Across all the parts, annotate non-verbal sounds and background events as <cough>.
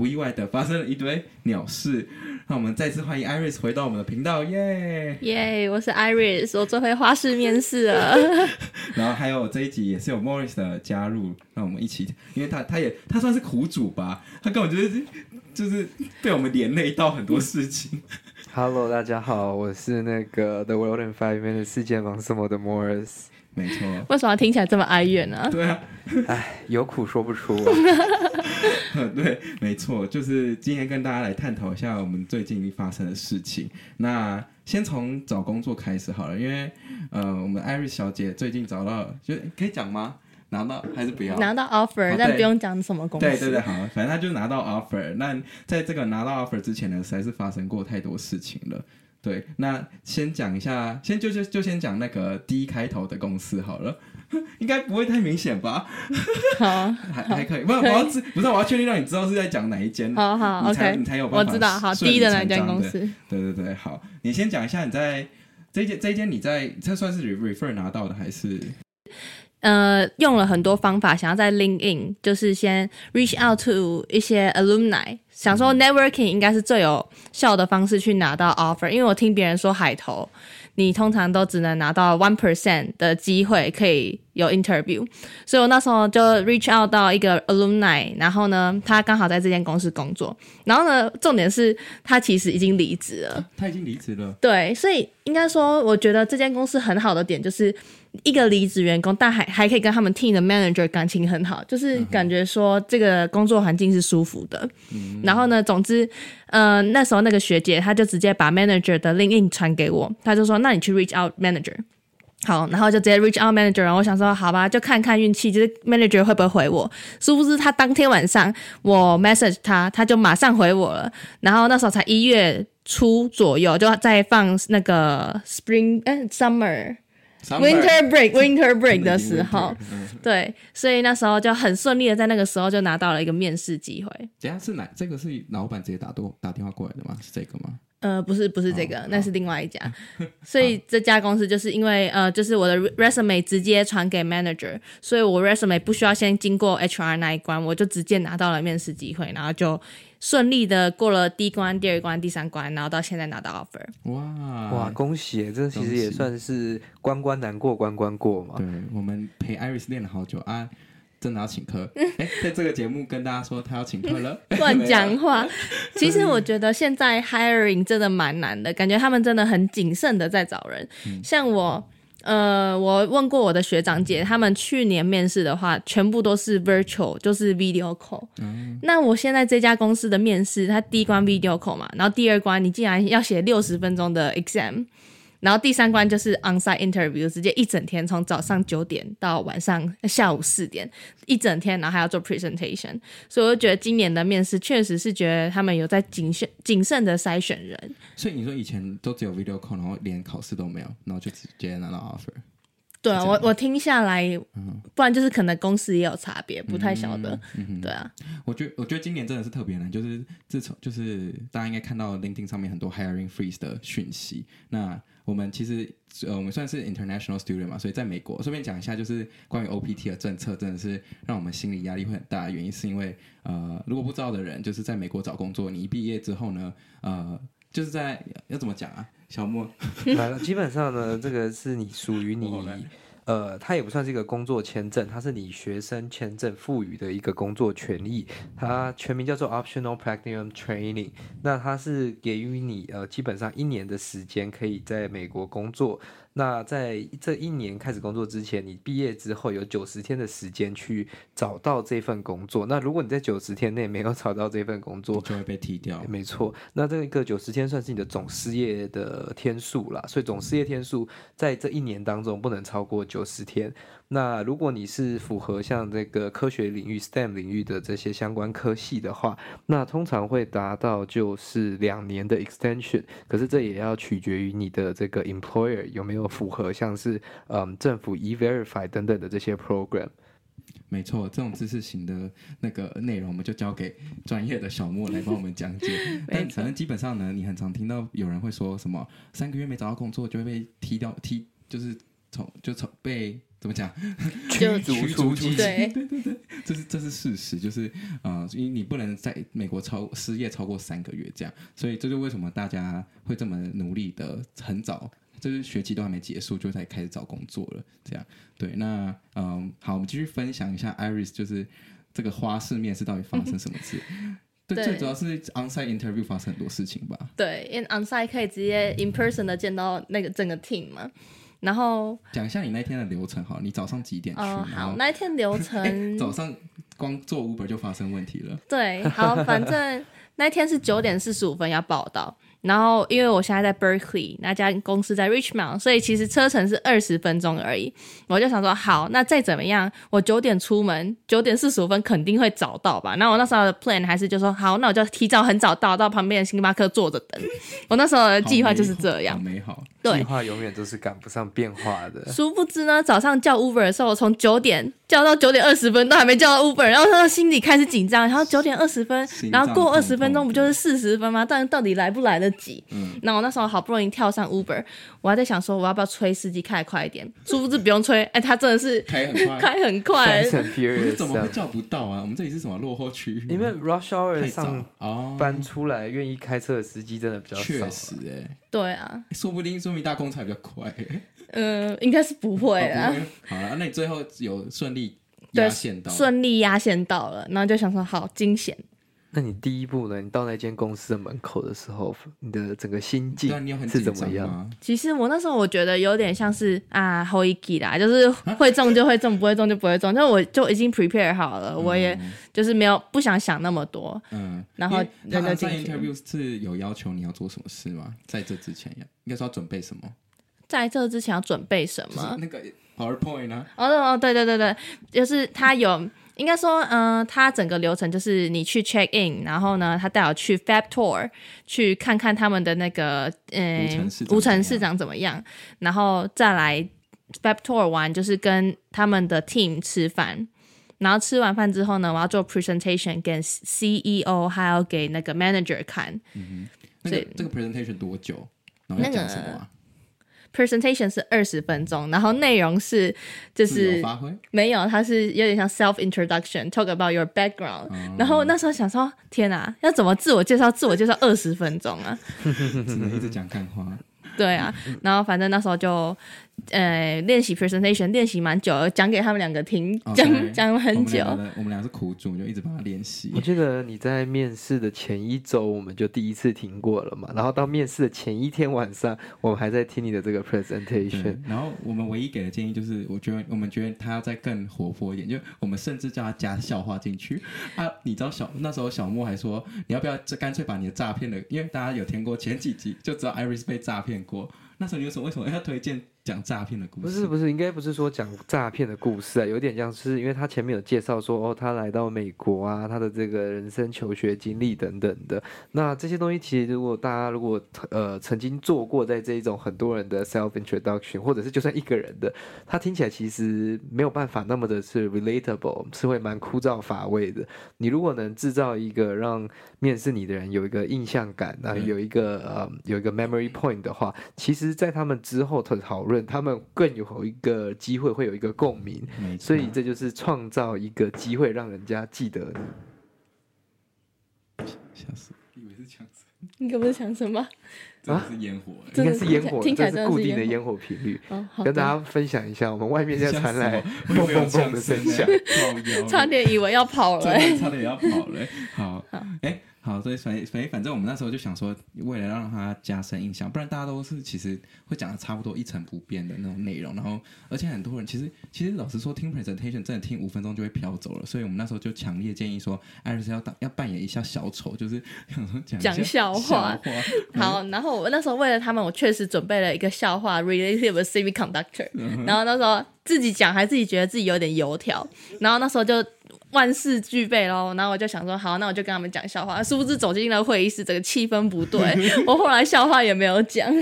不意外的发生了一堆鸟事。那我们再次欢迎 Iris 回到我们的频道，耶耶！我是 Iris，我最会花式面试了。<laughs> 然后还有这一集也是有 Morris 的加入，让我们一起，因为他他也他算是苦主吧，他根本就是就是被我们连累到很多事情。Hello，大家好，我是那个 The World in Five Minutes 世界忙什么的 Morris。没错，为什么听起来这么哀怨呢？对啊，哎，有苦说不出啊。<laughs> <laughs> 对，没错，就是今天跟大家来探讨一下我们最近发生的事情。那先从找工作开始好了，因为呃，我们 Iris 小姐最近找到，就可以讲吗？拿到还是不要？拿到 offer，、哦、但不用讲什么公司。对对对，好，反正她就拿到 offer。那在这个拿到 offer 之前呢，实在是发生过太多事情了。对，那先讲一下，先就就就先讲那个 D 开头的公司好了，<laughs> 应该不会太明显吧？好，<laughs> 还还可以。不是，我要知，不是我要确定让你知道是在讲哪一间。好好你才，OK，你才有办法。我知道，好第一的哪间公司？对对对，好，你先讲一下你在这间这间你在这算是 refer 拿到的还是？呃，用了很多方法，想要在 LinkedIn 就是先 reach out to 一些 alumni。想说 networking 应该是最有效的方式去拿到 offer，因为我听别人说海投，你通常都只能拿到 one percent 的机会可以有 interview，所以我那时候就 reach out 到一个 alumni，然后呢，他刚好在这间公司工作，然后呢，重点是他其实已经离职了，他已经离职了，对，所以应该说，我觉得这间公司很好的点就是。一个离职员工，但还还可以跟他们 team 的 manager 感情很好，就是感觉说这个工作环境是舒服的。嗯、然后呢，总之，呃，那时候那个学姐她就直接把 manager 的 LinkedIn 传给我，她就说：“那你去 reach out manager。”好，然后就直接 reach out manager。然后我想说，好吧，就看看运气，就是 manager 会不会回我。殊不知他当天晚上我 message 他，他就马上回我了。然后那时候才一月初左右，就在放那个 spring 哎 summer。Winter break，Winter break 的时候，对，所以那时候就很顺利的在那个时候就拿到了一个面试机会。等下是哪？这个是老板直接打多打电话过来的吗？是这个吗？呃，不是，不是这个，那是另外一家。<laughs> 所以这家公司就是因为呃，就是我的 resume 直接传给 manager，所以我 resume 不需要先经过 HR 那一关，我就直接拿到了面试机会，然后就。顺利的过了第一关、第二关、第三关，然后到现在拿到 offer。哇哇，恭喜！这其实也算是关关难过关关过嘛。对，我们陪 Iris 练了好久啊，真的要请客。<laughs> 哎，在这个节目跟大家说他要请客了，<laughs> <laughs> 乱讲话。其实我觉得现在 hiring 真的蛮难的，感觉他们真的很谨慎的在找人。嗯、像我。呃，我问过我的学长姐，他们去年面试的话，全部都是 virtual，就是 video call。那我现在这家公司的面试，它第一关 video call 嘛，然后第二关你竟然要写六十分钟的 exam。然后第三关就是 onsite interview，直接一整天从早上九点到晚上下午四点，一整天，然后还要做 presentation。所以我就觉得今年的面试确实是觉得他们有在谨慎谨慎的筛选人。所以你说以前都只有 video call，然后连考试都没有，然后就直接拿到 offer。对啊，我我听下来，不然就是可能公司也有差别，不太晓得。嗯嗯、对啊，我觉得我觉得今年真的是特别难，就是自从就是大家应该看到 LinkedIn 上面很多 hiring freeze 的讯息。那我们其实呃我们算是 international student 嘛，所以在美国顺便讲一下，就是关于 OPT 的政策，真的是让我们心理压力会很大原因，是因为呃如果不知道的人，就是在美国找工作，你一毕业之后呢，呃就是在要怎么讲啊？小莫 <laughs> 来了，基本上呢，这个是你属于你，呃，它也不算是一个工作签证，它是你学生签证赋予的一个工作权益，它全名叫做 Optional Practicum Training，那它是给予你呃基本上一年的时间可以在美国工作。那在这一年开始工作之前，你毕业之后有九十天的时间去找到这份工作。那如果你在九十天内没有找到这份工作，就会被踢掉。没错，那这个九十天算是你的总失业的天数啦。所以总失业天数在这一年当中不能超过九十天。那如果你是符合像这个科学领域 STEM 领域的这些相关科系的话，那通常会达到就是两年的 extension。可是这也要取决于你的这个 employer 有没有符合像是嗯政府 E-Verify 等等的这些 program。没错，这种知识型的那个内容，我们就交给专业的小莫来帮我们讲解。<laughs> 但反正基本上呢，你很常听到有人会说什么三个月没找到工作就会被踢掉，踢就是从就从被。怎么讲？驱逐出境，对对对对，<laughs> 这是这是事实，就是呃、为你不能在美国超失业超过三个月这样，所以这就为什么大家会这么努力的很早，就是学期都还没结束就在开始找工作了，这样对。那嗯、呃，好，我们继续分享一下 Iris，就是这个花式面试到底发生什么事？<laughs> 对，对最主要是 onsite interview 发生很多事情吧？对，因为 onsite 可以直接 in person 的见到那个整个 team 嘛。然后讲一下你那天的流程好，你早上几点去？哦，好，那一天流程 <laughs> 早上光做 Uber 就发生问题了。对，好，反正那一天是九点四十五分要报到。然后，因为我现在在 Berkeley，那家公司在 Richmond，所以其实车程是二十分钟而已。我就想说，好，那再怎么样，我九点出门，九点四十五分肯定会找到吧？那我那时候的 plan 还是就说，好，那我就提早很早到，到旁边的星巴克坐着等。<laughs> 我那时候的计划就是这样，美好。好对，计划永远都是赶不上变化的。殊不知呢，早上叫 Uber 的时候，我从九点叫到九点二十分都还没叫到 Uber，然后他心里开始紧张。然后九点二十分，然后过二十分钟不就是四十分吗？但到底来不来得及？嗯。那我那时候好不容易跳上 Uber，我还在想说我要不要催司机开快一点？<laughs> 殊不知不用催，哎、欸，他真的是开很快，<laughs> 开很快。怎么会叫不到啊？我们这里是什么落后区？<laughs> 因为 Rush Hour 上班出来愿意开车的司机真的比较少。确实、欸，哎，对啊，说不定说明大公才比较快。嗯、呃，应该是不会啊。好了，那你最后有顺利压线到？顺利压线到了，然后就想说好惊险。那你第一步呢？你到那间公司的门口的时候，你的整个心境是怎么样？其实我那时候我觉得有点像是啊，后一期啦，就是会中就会中，不会中就不会中。就我就已经 prepare 好了，我也就是没有不想想那么多。嗯，然后那个 interview 是有要求你要做什么事吗？在这之前要应该说要准备什么？在这之前要准备什么？那个 PowerPoint 呢？哦哦，对对对对，就是他有。应该说，嗯、呃，他整个流程就是你去 check in，然后呢，他带我去 Fab Tour，去看看他们的那个，嗯、呃，无尘市长怎么样，然后再来 Fab Tour 玩，就是跟他们的 team 吃饭，然后吃完饭之后呢，我要做 presentation 给 CEO，还要给那个 manager 看。嗯哼，那个以这个 presentation 多久？然后要讲什么啊？Presentation 是二十分钟，然后内容是就是没有，它是有点像 self introduction，talk about your background。嗯、然后那时候想说，天哪，要怎么自我介绍？自我介绍二十分钟啊，<laughs> 只能一直讲干话。对啊，然后反正那时候就。呃，练习 presentation 练习蛮久了，讲给他们两个听，讲讲 Okay, 了很久。我们俩是苦主，就一直帮他练习。我记得你在面试的前一周，我们就第一次听过了嘛。然后到面试的前一天晚上，我们还在听你的这个 presentation。然后我们唯一给的建议就是，我觉得我们觉得他要再更活泼一点，就我们甚至叫他加笑话进去。啊，你知道小那时候小莫还说，你要不要这干脆把你的诈骗的，因为大家有听过前几集，就知道 Iris 被诈骗过。那时候你有什么为什么要推荐？讲诈骗的故事？不是不是，应该不是说讲诈骗的故事啊，有点像是因为他前面有介绍说哦，他来到美国啊，他的这个人生求学经历等等的。那这些东西其实如果大家如果呃曾经做过在这一种很多人的 self introduction，或者是就算一个人的，他听起来其实没有办法那么的是 relatable，是会蛮枯燥乏味的。你如果能制造一个让面试你的人有一个印象感，然后有一个呃有一个 memory point 的话，其实在他们之后的讨论。他们更有一个机会，会有一个共鸣，所以这就是创造一个机会，让人家记得你。吓死！以为是枪声，你可不是枪声吗？<laughs> 啊，是烟火，应该是烟火，这是固定的烟火频率。哦、跟大家分享一下，我们外面在传来砰砰砰的声响，差点以为要跑了，差点要跑了。好，好，哎。好，所以反反反正我们那时候就想说，为了让他加深印象，不然大家都是其实会讲的差不多一成不变的那种内容。然后，而且很多人其实其实老实说，听 presentation 真的听五分钟就会飘走了。所以我们那时候就强烈建议说，Iris 要当要扮演一下小丑，就是 <laughs> 讲讲笑话。<laughs> 好，然后我那时候为了他们，我确实准备了一个笑话，related with semiconductor。<laughs> 然后那时候自己讲，还自己觉得自己有点油条。然后那时候就。万事俱备喽，然后我就想说，好，那我就跟他们讲笑话。殊不知走进了会议室，这个气氛不对，<laughs> 我后来笑话也没有讲。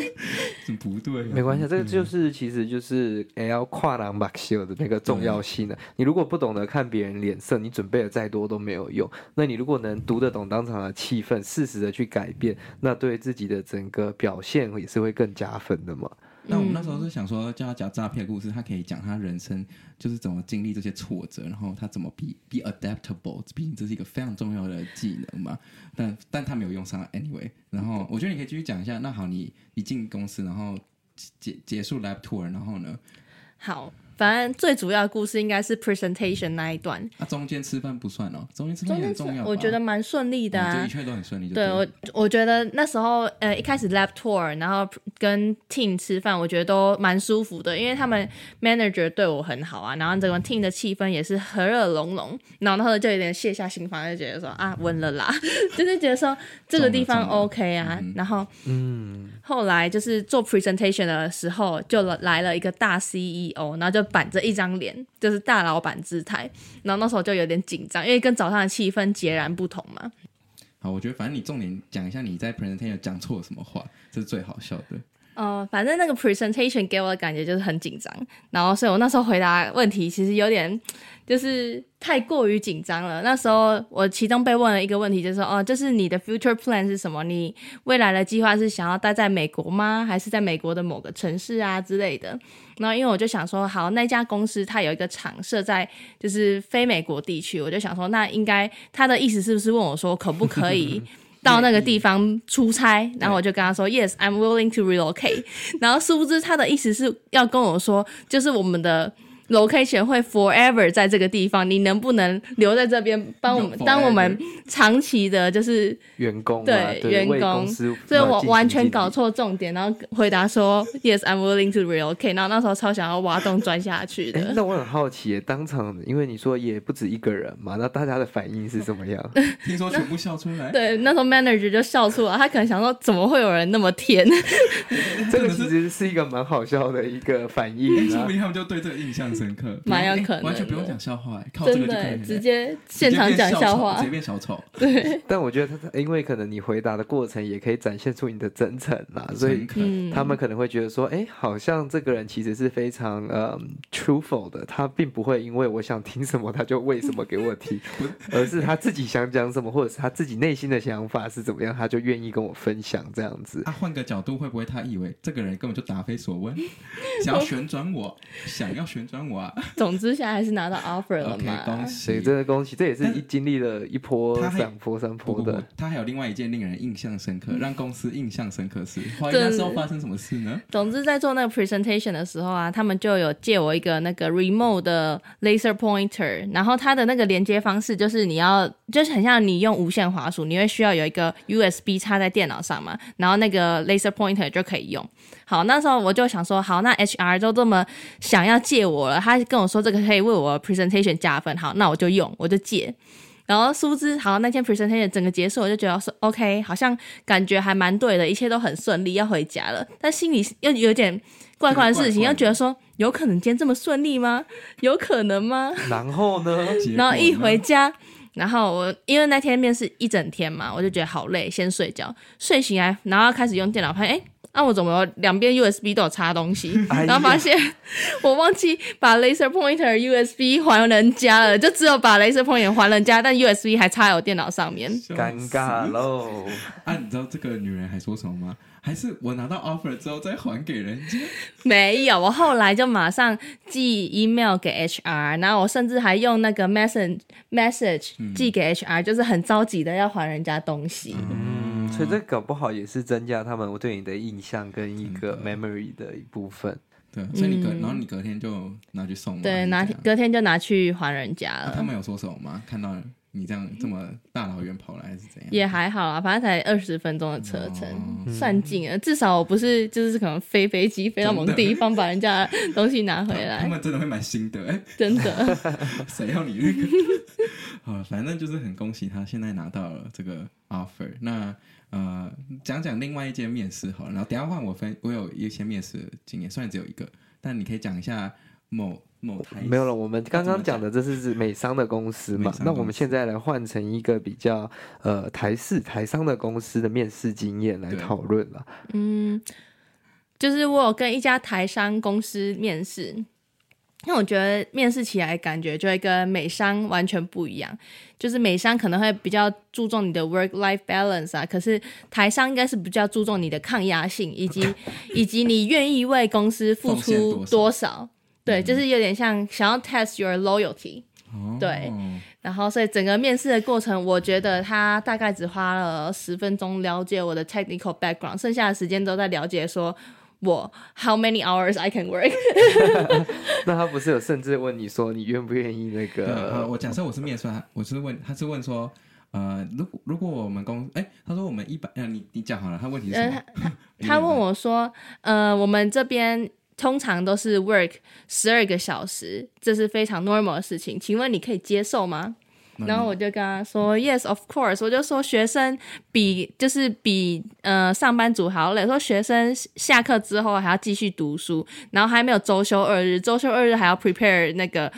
不对，没关系，这个就是其实就是也要跨栏把秀的那个重要性呢。对你如果不懂得看别人脸色，你准备的再多都没有用。那你如果能读得懂当场的气氛，适时的去改变，那对自己的整个表现也是会更加分的嘛。那我们那时候是想说叫他讲诈骗故事，他可以讲他人生就是怎么经历这些挫折，然后他怎么 be be adaptable，毕竟这是一个非常重要的技能嘛。但但他没有用上 anyway。然后我觉得你可以继续讲一下。那好，你一进公司，然后结结束 lab tour，然后呢？好。反正最主要的故事应该是 presentation 那一段。那、啊、中间吃饭不算哦，中间吃饭很重要。我觉得蛮顺利的啊，这一切都很顺利。对我，我觉得那时候呃一开始 lab tour，然后跟 team 吃饭，我觉得都蛮舒服的，因为他们 manager 对我很好啊，然后整个 team 的气氛也是和乐融融，然后那时候就有点卸下心防，就觉得说啊稳了啦，<laughs> 就是觉得说这个地方 OK 啊，然后嗯，后来就是做 presentation 的时候，就来了一个大 CEO，然后就。板着一张脸，就是大老板姿态，然后那时候就有点紧张，因为跟早上的气氛截然不同嘛。好，我觉得反正你重点讲一下你在 presentation 讲错了什么话，这是最好笑的。哦、呃，反正那个 presentation 给我的感觉就是很紧张，然后所以我那时候回答问题其实有点就是太过于紧张了。那时候我其中被问了一个问题，就是说哦，就是你的 future plan 是什么？你未来的计划是想要待在美国吗？还是在美国的某个城市啊之类的？然后因为我就想说，好，那家公司它有一个厂设在就是非美国地区，我就想说，那应该他的意思是不是问我说可不可以？到那个地方出差，然后我就跟他说：“Yes, I'm willing to relocate。”然后殊不知他的意思是要跟我说，就是我们的。Location 会 forever 在这个地方，你能不能留在这边帮我们，当我们长期的，就是员工对员工，所以我完全搞错重点，然后回答说 Yes, I'm willing to relocate。然后那时候超想要挖洞钻下去的。<laughs> 那我很好奇，当场因为你说也不止一个人嘛，那大家的反应是怎么样？<laughs> 听说全部笑出来。<laughs> 对，那时候 manager 就笑出来，他可能想说怎么会有人那么甜？这个其实是一个蛮好笑的一个反应，说明他们就对这个印象。深刻，蛮有可能，完全不用讲笑话，靠这个就可以真的直接现场讲笑话，直接变小丑。对，<laughs> 但我觉得他，因为可能你回答的过程也可以展现出你的真诚啦，所以他们可能会觉得说，哎、欸，好像这个人其实是非常呃、um, truthful 的，他并不会因为我想听什么他就为什么给我听，<laughs> 而是他自己想讲什么，或者是他自己内心的想法是怎么样，他就愿意跟我分享这样子。他、啊、换个角度，会不会他以为这个人根本就答非所问，想要旋转我，想要旋转？总之，现在还是拿到 offer 了嘛？恭喜，真的恭喜！这也是一经历了一波、两波、三波的。他还有另外一件令人印象深刻、让公司印象深刻是，那时候发生什么事呢？<laughs> 总之，在做那个 presentation 的时候啊，他们就有借我一个那个 remote 的 laser pointer，然后它的那个连接方式就是你要，就是很像你用无线滑鼠，你会需要有一个 USB 插在电脑上嘛，然后那个 laser pointer 就可以用。好，那时候我就想说，好，那 HR 都这么想要借我了，他跟我说这个可以为我 presentation 加分，好，那我就用，我就借。然后殊不知，好，那天 presentation 整个结束，我就觉得说，OK，好像感觉还蛮对的，一切都很顺利，要回家了。但心里又有点怪怪的事情，又觉得说，有可能今天这么顺利吗？有可能吗？然后呢？然后一回家，然后我因为那天面试一整天嘛，我就觉得好累，先睡觉。睡醒来，然后开始用电脑拍，哎。那、啊、我怎么两边 USB 都有插东西？<laughs> 然后发现我忘记把 laser pointer USB 还人家了，就只有把 laser pointer 还人家，但 USB 还插在我电脑上面，尴尬喽！啊，你知道这个女人还说什么吗？还是我拿到 offer 之后再还给人家？没有，我后来就马上寄 email 给 HR，然后我甚至还用那个 message message 寄给 HR，、嗯、就是很着急的要还人家东西。嗯所以这搞不好也是增加他们对你的印象跟一个 memory 的一部分。对，所以你隔，然后你隔天就拿去送。对，拿隔天就拿去还人家了。啊、他们有说什么吗？看到你这样这么大老远跑来还是怎样？也还好啊，反正才二十分钟的车程，哦、算近了。至少我不是就是可能飞飞机飞到某个地方把人家东西拿回来。<laughs> 他们真的会蛮心得，哎，真的。<laughs> 谁要你那个？<laughs> 好，反正就是很恭喜他现在拿到了这个 offer。那。呃，讲讲另外一间面试好了，然后等下换我分，我有一些面试经验，虽然只有一个，但你可以讲一下某某台。没有了，我们刚刚讲的这是指美商的公司嘛？司那我们现在来换成一个比较呃台式台商的公司的面试经验来讨论了。嗯，就是我有跟一家台商公司面试。那我觉得面试起来感觉就会跟美商完全不一样，就是美商可能会比较注重你的 work life balance 啊，可是台商应该是比较注重你的抗压性，以及 <laughs> 以及你愿意为公司付出多少，对，就是有点像想要 test your loyalty，对，然后所以整个面试的过程，我觉得他大概只花了十分钟了解我的 technical background，剩下的时间都在了解说。我 How many hours I can work？<laughs> <laughs> 那他不是有甚至问你说你愿不愿意那个？呃、我假设我是面试，我是问他是问说，呃，如果如果我们公，哎，他说我们一般，呃，你你讲好了，他问题是什么？呃、他，他问我说，呃，我们这边通常都是 work 十二个小时，这是非常 normal 的事情，请问你可以接受吗？然后我就跟他说，Yes, of course。我就说学生比就是比呃上班族还要累。说学生下课之后还要继续读书，然后还没有周休二日，周休二日还要 prepare 那个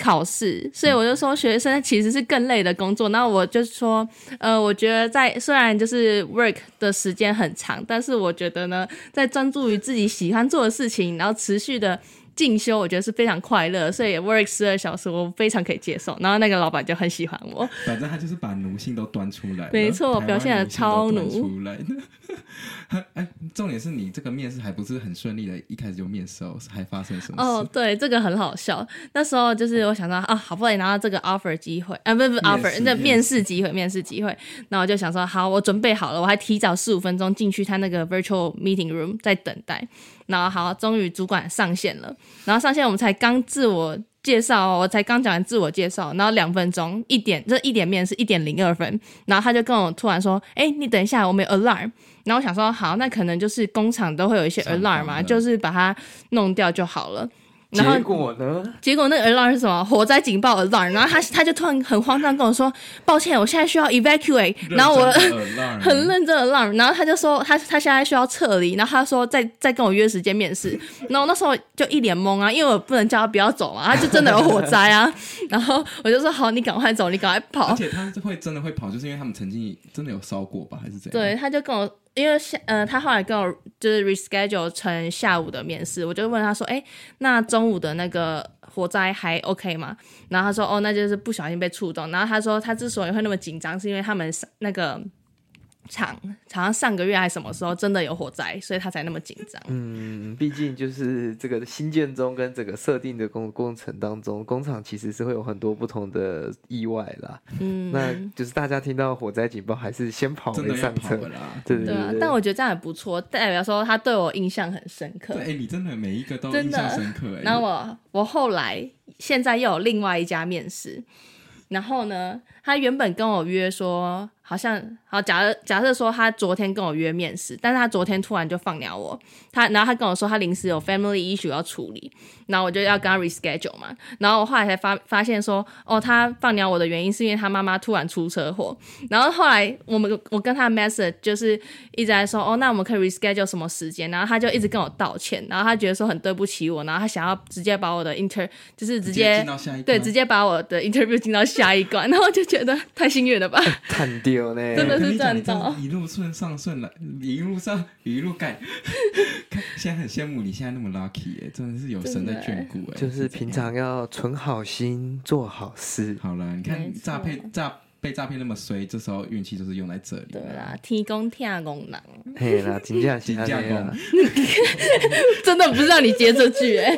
考试，所以我就说学生其实是更累的工作。那我就说，呃，我觉得在虽然就是 work 的时间很长，但是我觉得呢，在专注于自己喜欢做的事情，然后持续的。进修我觉得是非常快乐，所以 work 十二小时我非常可以接受。然后那个老板就很喜欢我，反正他就是把奴性都端出来，没错，表现的超奴。出 <laughs> 来哎，重点是你这个面试还不是很顺利的，一开始就面试哦，还发生什么事？哦，对，这个很好笑。那时候就是我想到啊，好不容易拿到这个 offer 机会，啊，不是不是 offer，那面试机会，面试机会。那我就想说，好，我准备好了，我还提早四五分钟进去他那个 virtual meeting room 在等待。然后好，终于主管上线了。然后上线，我们才刚自我介绍，我才刚讲完自我介绍，然后两分钟一点，这一点面是一点零二分。然后他就跟我突然说：“哎，你等一下，我们有 alarm。”然后我想说：“好，那可能就是工厂都会有一些 alarm 嘛，就是把它弄掉就好了。”然后结果呢？结果那个 alarm 是什么？火灾警报 alarm。然后他他就突然很慌张跟我说：“抱歉，我现在需要 evacuate。”然后我 <laughs> 很认真的 alarm。然后他就说他他现在需要撤离。然后他说再再跟我约时间面试。<laughs> 然后那时候就一脸懵啊，因为我不能叫他不要走啊，他就真的有火灾啊。<laughs> 然后我就说好，你赶快走，你赶快跑。而且他会真的会跑，就是因为他们曾经真的有烧过吧，还是怎样？对，他就跟我。因为下呃，他后来跟我就是 reschedule 成下午的面试，我就问他说：“哎，那中午的那个火灾还 OK 吗？”然后他说：“哦，那就是不小心被触动。”然后他说他之所以会那么紧张，是因为他们那个。厂好像上个月还什么时候真的有火灾，所以他才那么紧张。嗯，毕竟就是这个新建中跟这个设定的工工程当中，工厂其实是会有很多不同的意外啦。嗯，那就是大家听到火灾警报还是先跑没上车啦。对对对，对啊，但我觉得这样也不错，代表说他对我印象很深刻。对，你真的每一个都印象深刻。然后我我后来现在又有另外一家面试，然后呢，他原本跟我约说。好像好，假设假设说他昨天跟我约面试，但是他昨天突然就放鸟我，他然后他跟我说他临时有 family issue 要处理，然后我就要跟他 reschedule 嘛，然后我后来才发发现说，哦，他放鸟我的原因是因为他妈妈突然出车祸，然后后来我们我跟他 message 就是一直在说，哦，那我们可以 reschedule 什么时间，然后他就一直跟我道歉，然后他觉得说很对不起我，然后他想要直接把我的 inter 就是直接，直接对直接把我的 interview 进到下一关，然后就觉得太幸运了吧，<laughs> <laughs> 真的是赚到，一路顺上顺来，一路上一路盖。<laughs> 现在很羡慕你现在那么 lucky 哎，真的是有神在眷顾哎。就是平常要存好心，做好事。好了，你看诈骗诈。被诈骗那么衰，这时候运气就是用在这里。对啦，提供听公人。嘿啦，<laughs> 金价金价公。<laughs> 真的不是让你接这句哎。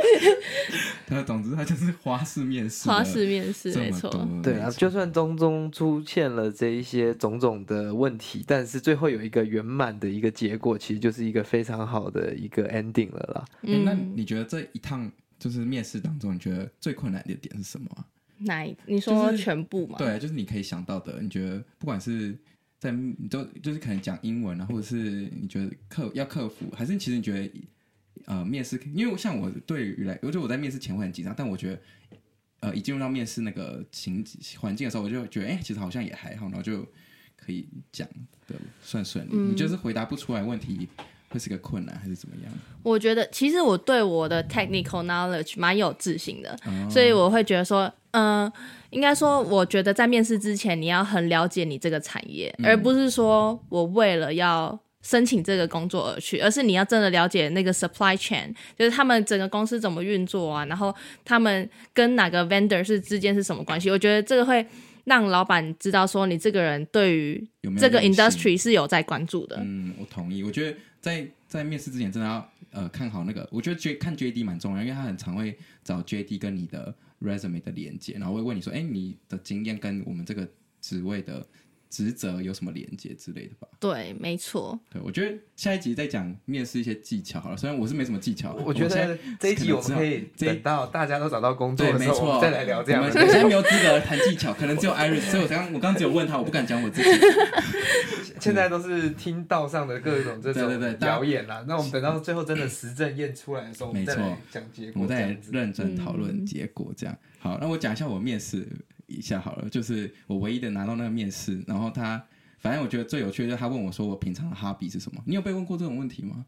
<laughs> 他总之他就是花式面试。花式面试，没错。对啊，就算中中出现了这一些种种的问题，但是最后有一个圆满的一个结果，其实就是一个非常好的一个 ending 了啦。嗯，那你觉得这一趟就是面试当中，你觉得最困难的点是什么？哪一？你说全部吗？就是？对，就是你可以想到的。你觉得不管是在你都就是可能讲英文啊，或者是你觉得克要克服，还是其实你觉得呃面试？因为像我对于来，我觉得我在面试前会很紧张，但我觉得呃一进入到面试那个情环境的时候，我就觉得哎、欸，其实好像也还好，然后就可以讲的算顺利。嗯、你就是回答不出来问题。会是个困难还是怎么样？我觉得其实我对我的 technical knowledge 蛮有自信的，哦、所以我会觉得说，嗯、呃，应该说，我觉得在面试之前，你要很了解你这个产业，嗯、而不是说我为了要申请这个工作而去，而是你要真的了解那个 supply chain，就是他们整个公司怎么运作啊，然后他们跟哪个 vendor 是之间是什么关系？我觉得这个会让老板知道说你这个人对于这个 industry 是有在关注的。嗯，我同意。我觉得在在面试之前真的要呃看好那个，我觉得 J 看 JD 蛮重要，因为他很常会找 JD 跟你的 resume 的连接，然后会问你说，哎，你的经验跟我们这个职位的。职责有什么连接之类的吧？对，没错。对，我觉得下一集再讲面试一些技巧好了。虽然我是没什么技巧，我觉得这一集我们可以等到大家都找到工作的时候，没错，再来聊这样。我现在没有资格谈技巧，可能只有 <laughs> Iris。所以我刚刚我刚刚只有问他，我不敢讲我自己。现在都是听道上的各种这种表演啦。那我们等到最后真的实证验出来的时候，没错，讲结果，我们再认真讨论结果。这样好，那我讲一下我面试。一下好了，就是我唯一的拿到那个面试，然后他，反正我觉得最有趣的就是他问我说我平常的 hobby 是什么？你有被问过这种问题吗？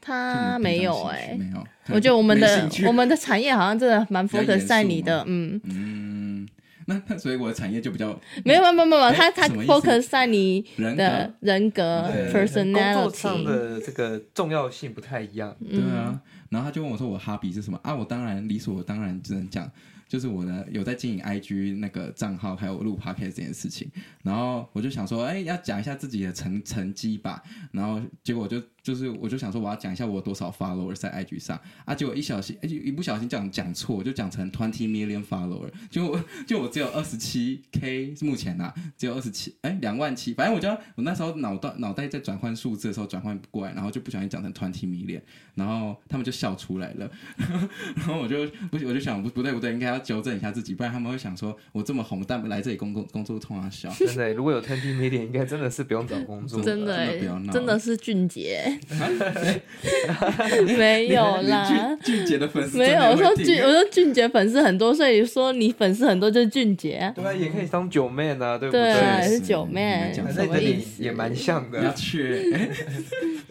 他没有哎、欸，没有。我觉得我们的我们的产业好像真的蛮 focus 在你的，嗯嗯。那那所以我的产业就比较没有没有没有没有，他他 focus 在你的人格 personality 工作上的这个重要性不太一样，对啊。然后他就问我说我 hobby 是什么啊？我当然理所当然只能讲。就是我呢，有在经营 IG 那个账号，还有录 Podcast 这件事情，然后我就想说，哎，要讲一下自己的成成绩吧，然后结果就。就是我就想说我要讲一下我有多少 follower 在 IG 上。啊，结果一小心哎，一不小心讲讲错，就讲成 twenty million follower，就就我只有二十七 k 目前呐，只有二十七哎两万七，反正我就我那时候脑袋脑袋在转换数字的时候转换不过来，然后就不小心讲成 twenty million，然后他们就笑出来了，<laughs> 然后我就不我就想不不对不对，应该要纠正一下自己，不然他们会想说我这么红但来这里工作工作通常笑。真的，如果有 twenty million，应该真的是不用找工作，真的，真的不要闹，真的是俊杰。<laughs> 没有啦，俊杰的粉丝没有。我说俊，我说俊杰粉丝很多，所以说你粉丝很多就是俊杰。对啊，也可以当九妹啊，对不对？对啊，也是九妹，什么意思？也蛮像的。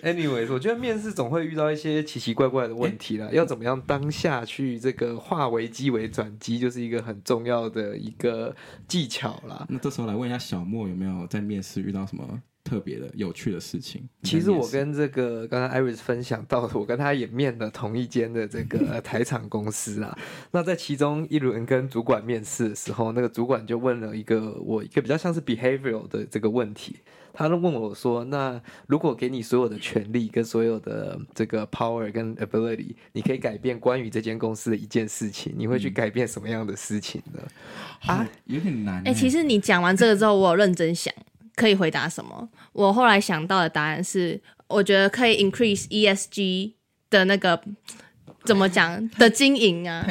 Anyways，我觉得面试总会遇到一些奇奇怪怪的问题啦，要怎么样当下去这个化危机为转机，就是一个很重要的一个技巧啦。那这时候来问一下小莫，有没有在面试遇到什么？特别的有趣的事情。其实我跟这个刚刚 Iris 分享到的，我跟他也面了同一间的这个台厂公司啊。那在其中一轮跟主管面试的时候，那个主管就问了一个我一个比较像是 behavioral 的这个问题。他都问我说：“那如果给你所有的权利跟所有的这个 power 跟 ability，你可以改变关于这间公司的一件事情，你会去改变什么样的事情呢？”嗯、啊，有点难。哎、欸，其实你讲完这个之后，我有认真想。可以回答什么？我后来想到的答案是，我觉得可以 increase ESG 的那个怎么讲的经营啊。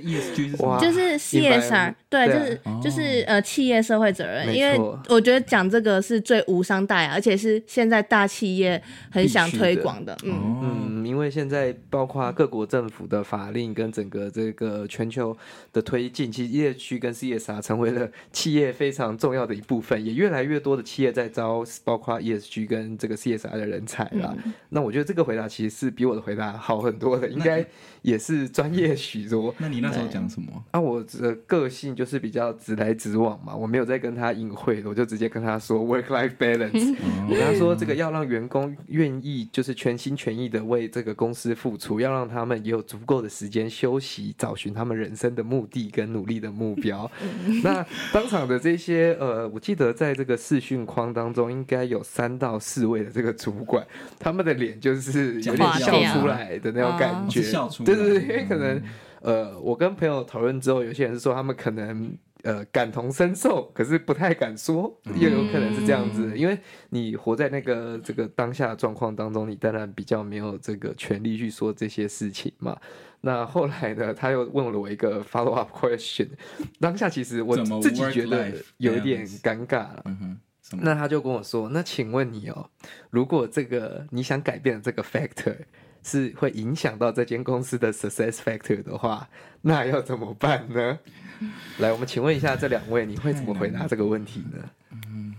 ESG 是什么？就是 CSR，对，就是就是呃企业社会责任。因为我觉得讲这个是最无伤大雅，而且是现在大企业很想推广的。嗯嗯，因为现在包括各国政府的法令跟整个这个全球的推进，其实 ESG 跟 CSR 成为了企业非常重要的一部分，也越来越多的企业在招包括 ESG 跟这个 CSR 的人才了。那我觉得这个回答其实是比我的回答好很多的，应该也是专业许多。那你那时候讲什么？啊，我的个性就是比较直来直往嘛，我没有在跟他隐晦的，我就直接跟他说 work-life balance。<laughs> 我跟他说，这个要让员工愿意就是全心全意的为这个公司付出，要让他们也有足够的时间休息，找寻他们人生的目的跟努力的目标。<laughs> 那当场的这些呃，我记得在这个视讯框当中，应该有三到四位的这个主管，他们的脸就是有点笑出来的那种感觉，笑出来，对对对，因为可能。呃，我跟朋友讨论之后，有些人是说他们可能呃感同身受，可是不太敢说，又有可能是这样子，嗯、因为你活在那个这个当下的状况当中，你当然比较没有这个权利去说这些事情嘛。那后来呢，他又问了我一个 follow up question，当下其实我自己觉得有一点尴尬了。那他就跟我说：“那请问你哦，如果这个你想改变的这个 factor。”是会影响到这间公司的 success factor 的话，那要怎么办呢？<laughs> 来，我们请问一下这两位，你会怎么回答这个问题呢？嗯，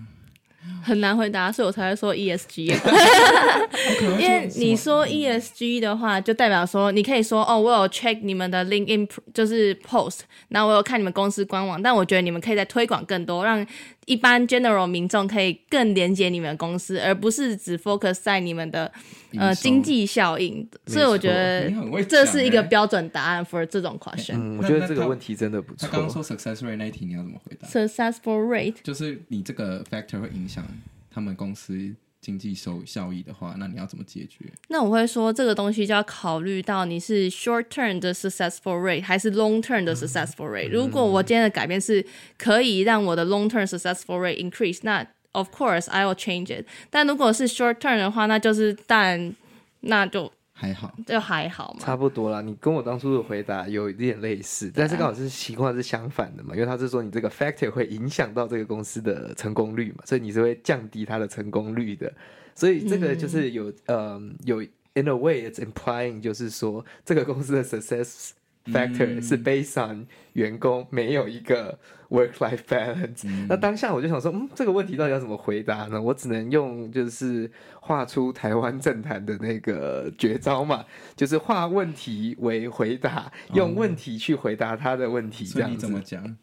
很难回答，所以我才会说 ESG。<laughs> 因为你说 ESG 的话，就代表说你可以说哦，我有 check 你们的 LinkedIn 就是 post，然后我有看你们公司官网，但我觉得你们可以再推广更多，让一般 general 民众可以更连接你们公司，而不是只 focus 在你们的呃经济效应。所以我觉得这是一个标准答案 for 这种 question。嗯，我觉得这个问题真的不错。他刚刚说 success rate 那一题你要怎么回答？Successful rate 就是你这个 factor 会影响他们公司。经济收效益的话，那你要怎么解决？那我会说，这个东西就要考虑到你是 short term 的 successful rate 还是 long term 的 successful rate。嗯、如果我今天的改变是可以让我的 long term successful rate increase，那 of course I will change it。但如果是 short term 的话，那就是但那就。还好，就还好嘛，差不多啦。你跟我当初的回答有一点类似，但是刚好是情况是相反的嘛，因为他是说你这个 factor 会影响到这个公司的成功率嘛，所以你是会降低它的成功率的。所以这个就是有，嗯、呃，有 in a way it's implying 就是说这个公司的 success。Factor 是 based on 员工没有一个 work-life balance。嗯、那当下我就想说，嗯，这个问题到底要怎么回答呢？我只能用就是画出台湾政坛的那个绝招嘛，就是化问题为回答，用问题去回答他的问题。这样怎么讲？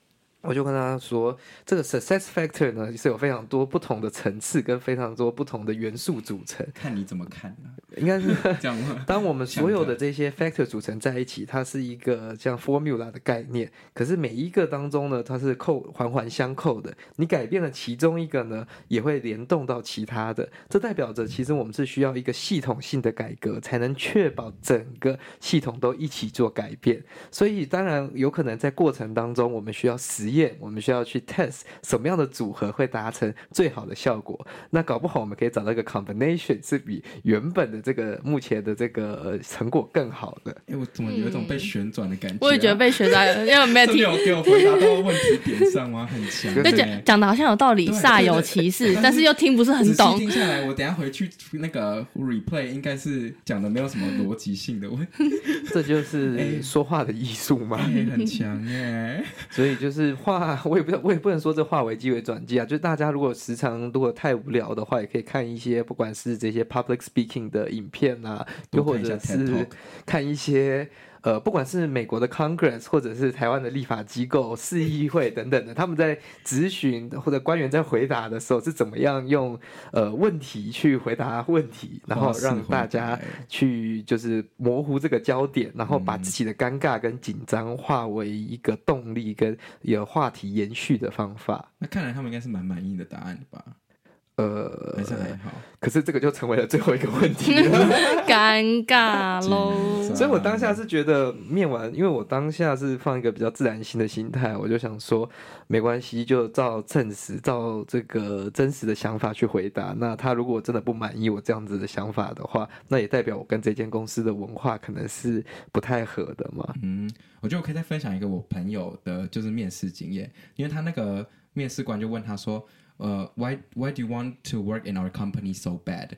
我就跟他说，这个 success factor 呢是有非常多不同的层次跟非常多不同的元素组成。看你怎么看呢？<laughs> 应该是这样吗？<laughs> 当我们所有的这些 factor 组成在一起，它是一个像 formula 的概念。可是每一个当中呢，它是扣环环相扣的。你改变了其中一个呢，也会联动到其他的。这代表着，其实我们是需要一个系统性的改革，才能确保整个系统都一起做改变。所以，当然有可能在过程当中，我们需要实验。我们需要去 test 什么样的组合会达成最好的效果。那搞不好我们可以找到一个 combination 是比原本的这个目前的这个成果更好的。哎，我怎么有一种被旋转的感觉、啊？我也觉得被旋转，因为没有听。有给我回答到问题点上吗？很强。对讲讲的好像有道理，煞有其事，但是又听不是很懂。听下来，我等下回去那个 replay 应该是讲的没有什么逻辑性的。<laughs> <laughs> 这就是说话的艺术嘛，很强耶。所以就是话。我也不，我也不能说这化危机为转机啊。就是大家如果时常如果太无聊的话，也可以看一些不管是这些 public speaking 的影片啊，又或者是看一些。呃，不管是美国的 Congress，或者是台湾的立法机构、市议会等等的，他们在咨询或者官员在回答的时候，是怎么样用呃问题去回答问题，然后让大家去就是模糊这个焦点，然后把自己的尴尬跟紧张化为一个动力跟有话题延续的方法。那看来他们应该是蛮满意的答案吧？呃，还是还好，可是这个就成为了最后一个问题，<laughs> <laughs> 尴尬喽。所以我当下是觉得面完，因为我当下是放一个比较自然心的心态，我就想说没关系，就照正实，照这个真实的想法去回答。那他如果真的不满意我这样子的想法的话，那也代表我跟这间公司的文化可能是不太合的嘛。嗯，我觉得我可以再分享一个我朋友的就是面试经验，因为他那个面试官就问他说。呃、uh,，Why Why do you want to work in our company so bad？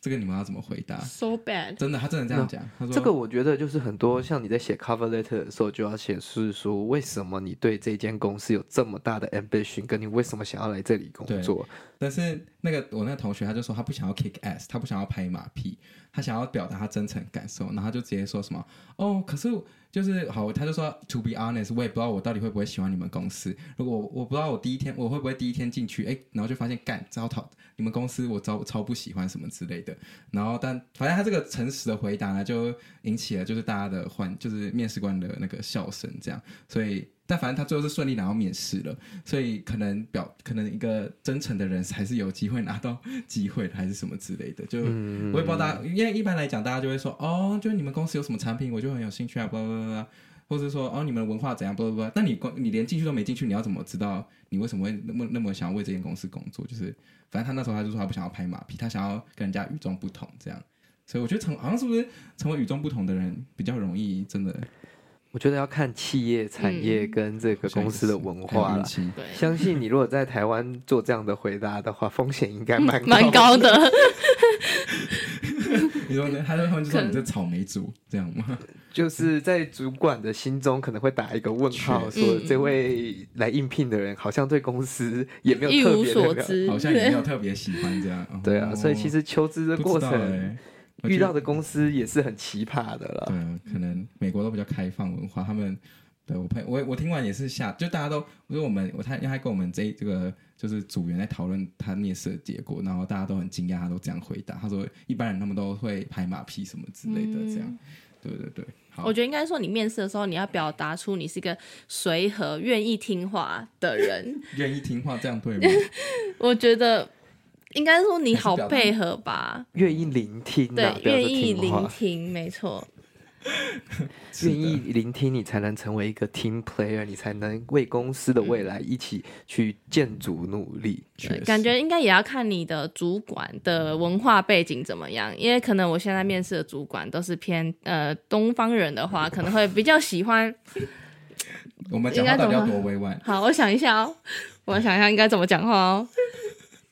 这个你们要怎么回答？So bad？真的，他真的这样讲。他说这个我觉得就是很多像你在写 cover letter 的时候，就要显示说为什么你对这间公司有这么大的 ambition，跟你为什么想要来这里工作。但是那个我那个同学他就说他不想要 kick ass，他不想要拍马屁，他想要表达他真诚感受，然后他就直接说什么哦，可是。就是好，他就说，To be honest，我也不知道我到底会不会喜欢你们公司。如果我，我不知道我第一天我会不会第一天进去，哎，然后就发现干糟蹋你们公司，我超超不喜欢什么之类的。然后但反正他这个诚实的回答呢，就引起了就是大家的欢，就是面试官的那个笑声这样。所以。但反正他最后是顺利拿到面试了，所以可能表可能一个真诚的人还是有机会拿到机会，还是什么之类的。就我也不知道大家，因为一般来讲，大家就会说哦，就是你们公司有什么产品，我就很有兴趣啊，巴拉巴拉，或者说哦，你们文化怎样，巴拉巴拉。但你你连进去都没进去，你要怎么知道你为什么会那么那么想要为这间公司工作？就是反正他那时候他就说他不想要拍马屁，他想要跟人家与众不同这样。所以我觉得成好像是不是成为与众不同的人比较容易，真的。我觉得要看企业产业跟这个公司的文化了。嗯、相信你如果在台湾做这样的回答的话，<laughs> 风险应该蛮蛮高的。<laughs> 你说他他们就说你这草莓族这样吗？<laughs> 就是在主管的心中可能会打一个问号，说这位来应聘的人好像对公司也没有特别一无所知，好像也没有特别喜欢这样。对啊，所以其实求职的过程遇到的公司也是很奇葩的了。对啊，可能美国都比较开放文化，他们对我朋我我听完也是吓，就大家都我说我们我他因为他跟我们这这个就是组员在讨论他面试的结果，然后大家都很惊讶，他都这样回答，他说一般人他们都会拍马屁什么之类的这样。嗯对对对，我觉得应该说，你面试的时候，你要表达出你是一个随和、愿意听话的人。<laughs> 愿意听话，这样对吗？<laughs> 我觉得应该说你好配合吧，愿意聆听，对，愿意聆听，没错。<laughs> 愿意聆听，你才能成为一个 team player，你才能为公司的未来一起去建筑努力。对，感觉应该也要看你的主管的文化背景怎么样，因为可能我现在面试的主管都是偏呃东方人的话，可能会比较喜欢。<laughs> 我们讲话到底要多委婉？好，我想一下哦，我想一下应该怎么讲话哦，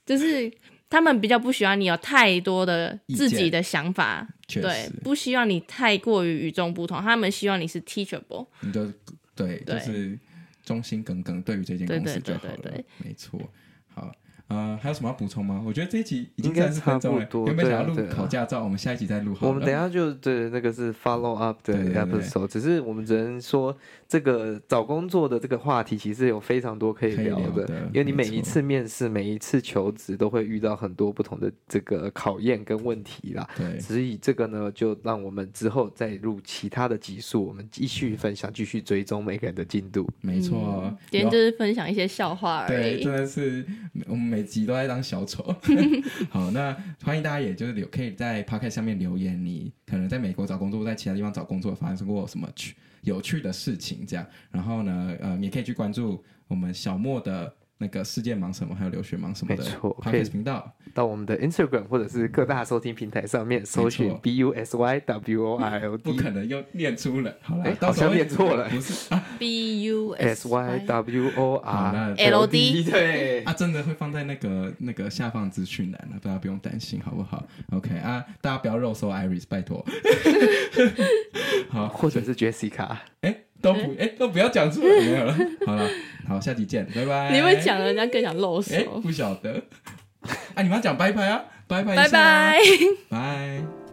就是。他们比较不喜欢你有太多的自己的想法，对，不希望你太过于与众不同。他们希望你是 teachable，你就对，对就是忠心耿耿，对于这间公司就好了。没错，好。呃，还有什么要补充吗？我觉得这一集已经三十分钟了。原本想要录考驾照，我们下一集再录。我们等一下就对那个是 follow up 的 episode，只是我们只能说这个找工作的这个话题其实有非常多可以聊的，因为你每一次面试、每一次求职都会遇到很多不同的这个考验跟问题啦。对，所以这个呢，就让我们之后再录其他的集数，我们继续分享，继续追踪每个人的进度。没错，今天就是分享一些笑话而已。对，真的是我们每集都在当小丑。<laughs> 好，那欢迎大家，也就是留可以在 Podcast 下面留言，你可能在美国找工作，在其他地方找工作发生过什么趣有趣的事情，这样。然后呢，呃，你可以去关注我们小莫的。那个世界忙什么，还有留学忙什么的，没错，可以频道。到我们的 Instagram 或者是各大收听平台上面搜寻 B U S Y W O R L D，<laughs> 不可能又念出了，好了，好像念错了，<laughs> 不是。<laughs> 啊，B U S Y W O R L D，对，啊，真的会放在那个那个下方资讯栏了，大家不用担心，好不好？OK 啊，大家不要肉搜 Iris，拜托，好，或者是 Jessica，哎。都不哎、欸，都不要讲出来，<laughs> 没有了。好了，好，下集见，拜拜。你会讲，人家更想露手。不晓得。哎、啊，你们要讲拜拜啊，拜拜，拜拜，拜。